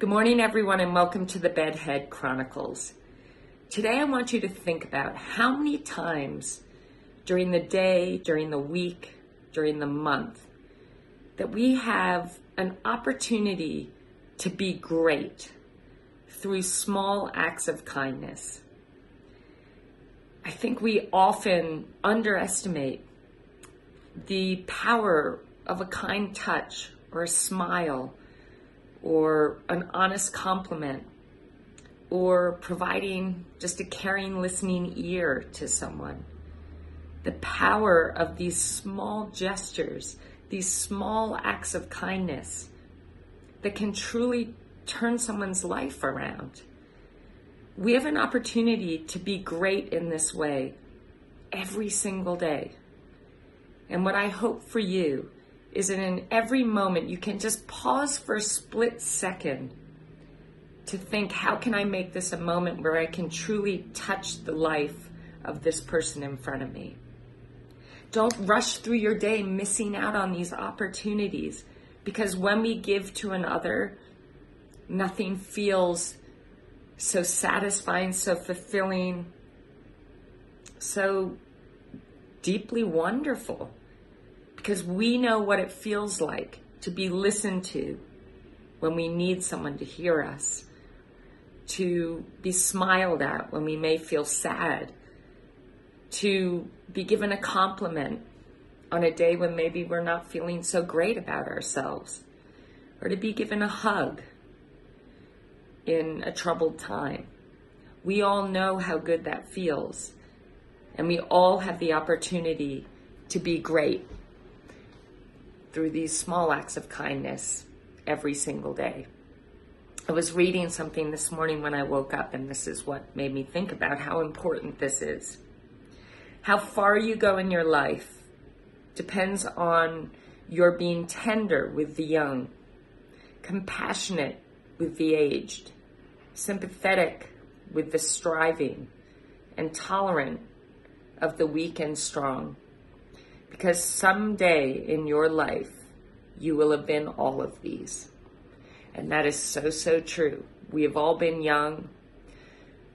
Good morning, everyone, and welcome to the Bedhead Chronicles. Today, I want you to think about how many times during the day, during the week, during the month, that we have an opportunity to be great through small acts of kindness. I think we often underestimate the power of a kind touch or a smile or an honest compliment or providing just a caring listening ear to someone. The power of these small gestures, these small acts of kindness that can truly turn someone's life around. We have an opportunity to be great in this way every single day. And what I hope for you is that in every moment you can just pause for a split second to think, how can I make this a moment where I can truly touch the life of this person in front of me? Don't rush through your day missing out on these opportunities because when we give to another, nothing feels so satisfying, so fulfilling, so deeply wonderful because we know what it feels like to be listened to when we need someone to hear us, to be smiled at when we may feel sad, to be given a compliment on a day when maybe we're not feeling so great about ourselves, or to be given a hug in a troubled time. We all know how good that feels, and we all have the opportunity to be great through these small acts of kindness every single day. I was reading something this morning when I woke up, and this is what made me think about how important this is. How far you go in your life depends on your being tender with the young, compassionate with the aged, sympathetic with the striving, and tolerant of the weak and strong. Because someday in your life, you will have been all of these. And that is so, so true. We have all been young.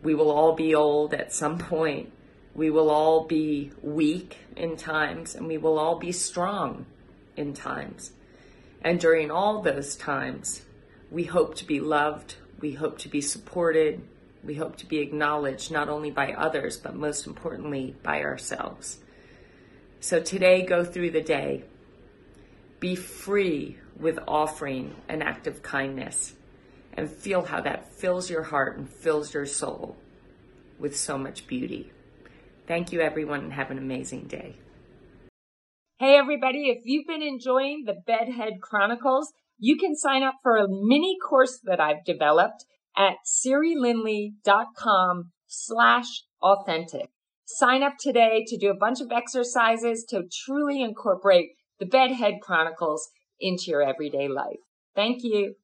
We will all be old at some point. We will all be weak in times, and we will all be strong in times. And during all those times, we hope to be loved, we hope to be supported, we hope to be acknowledged not only by others, but most importantly by ourselves. So today, go through the day. Be free with offering an act of kindness and feel how that fills your heart and fills your soul with so much beauty. Thank you, everyone, and have an amazing day. Hey, everybody, if you've been enjoying the Bedhead Chronicles, you can sign up for a mini course that I've developed at sirilindley.com slash authentic. Sign up today to do a bunch of exercises to truly incorporate the Bedhead Chronicles into your everyday life. Thank you.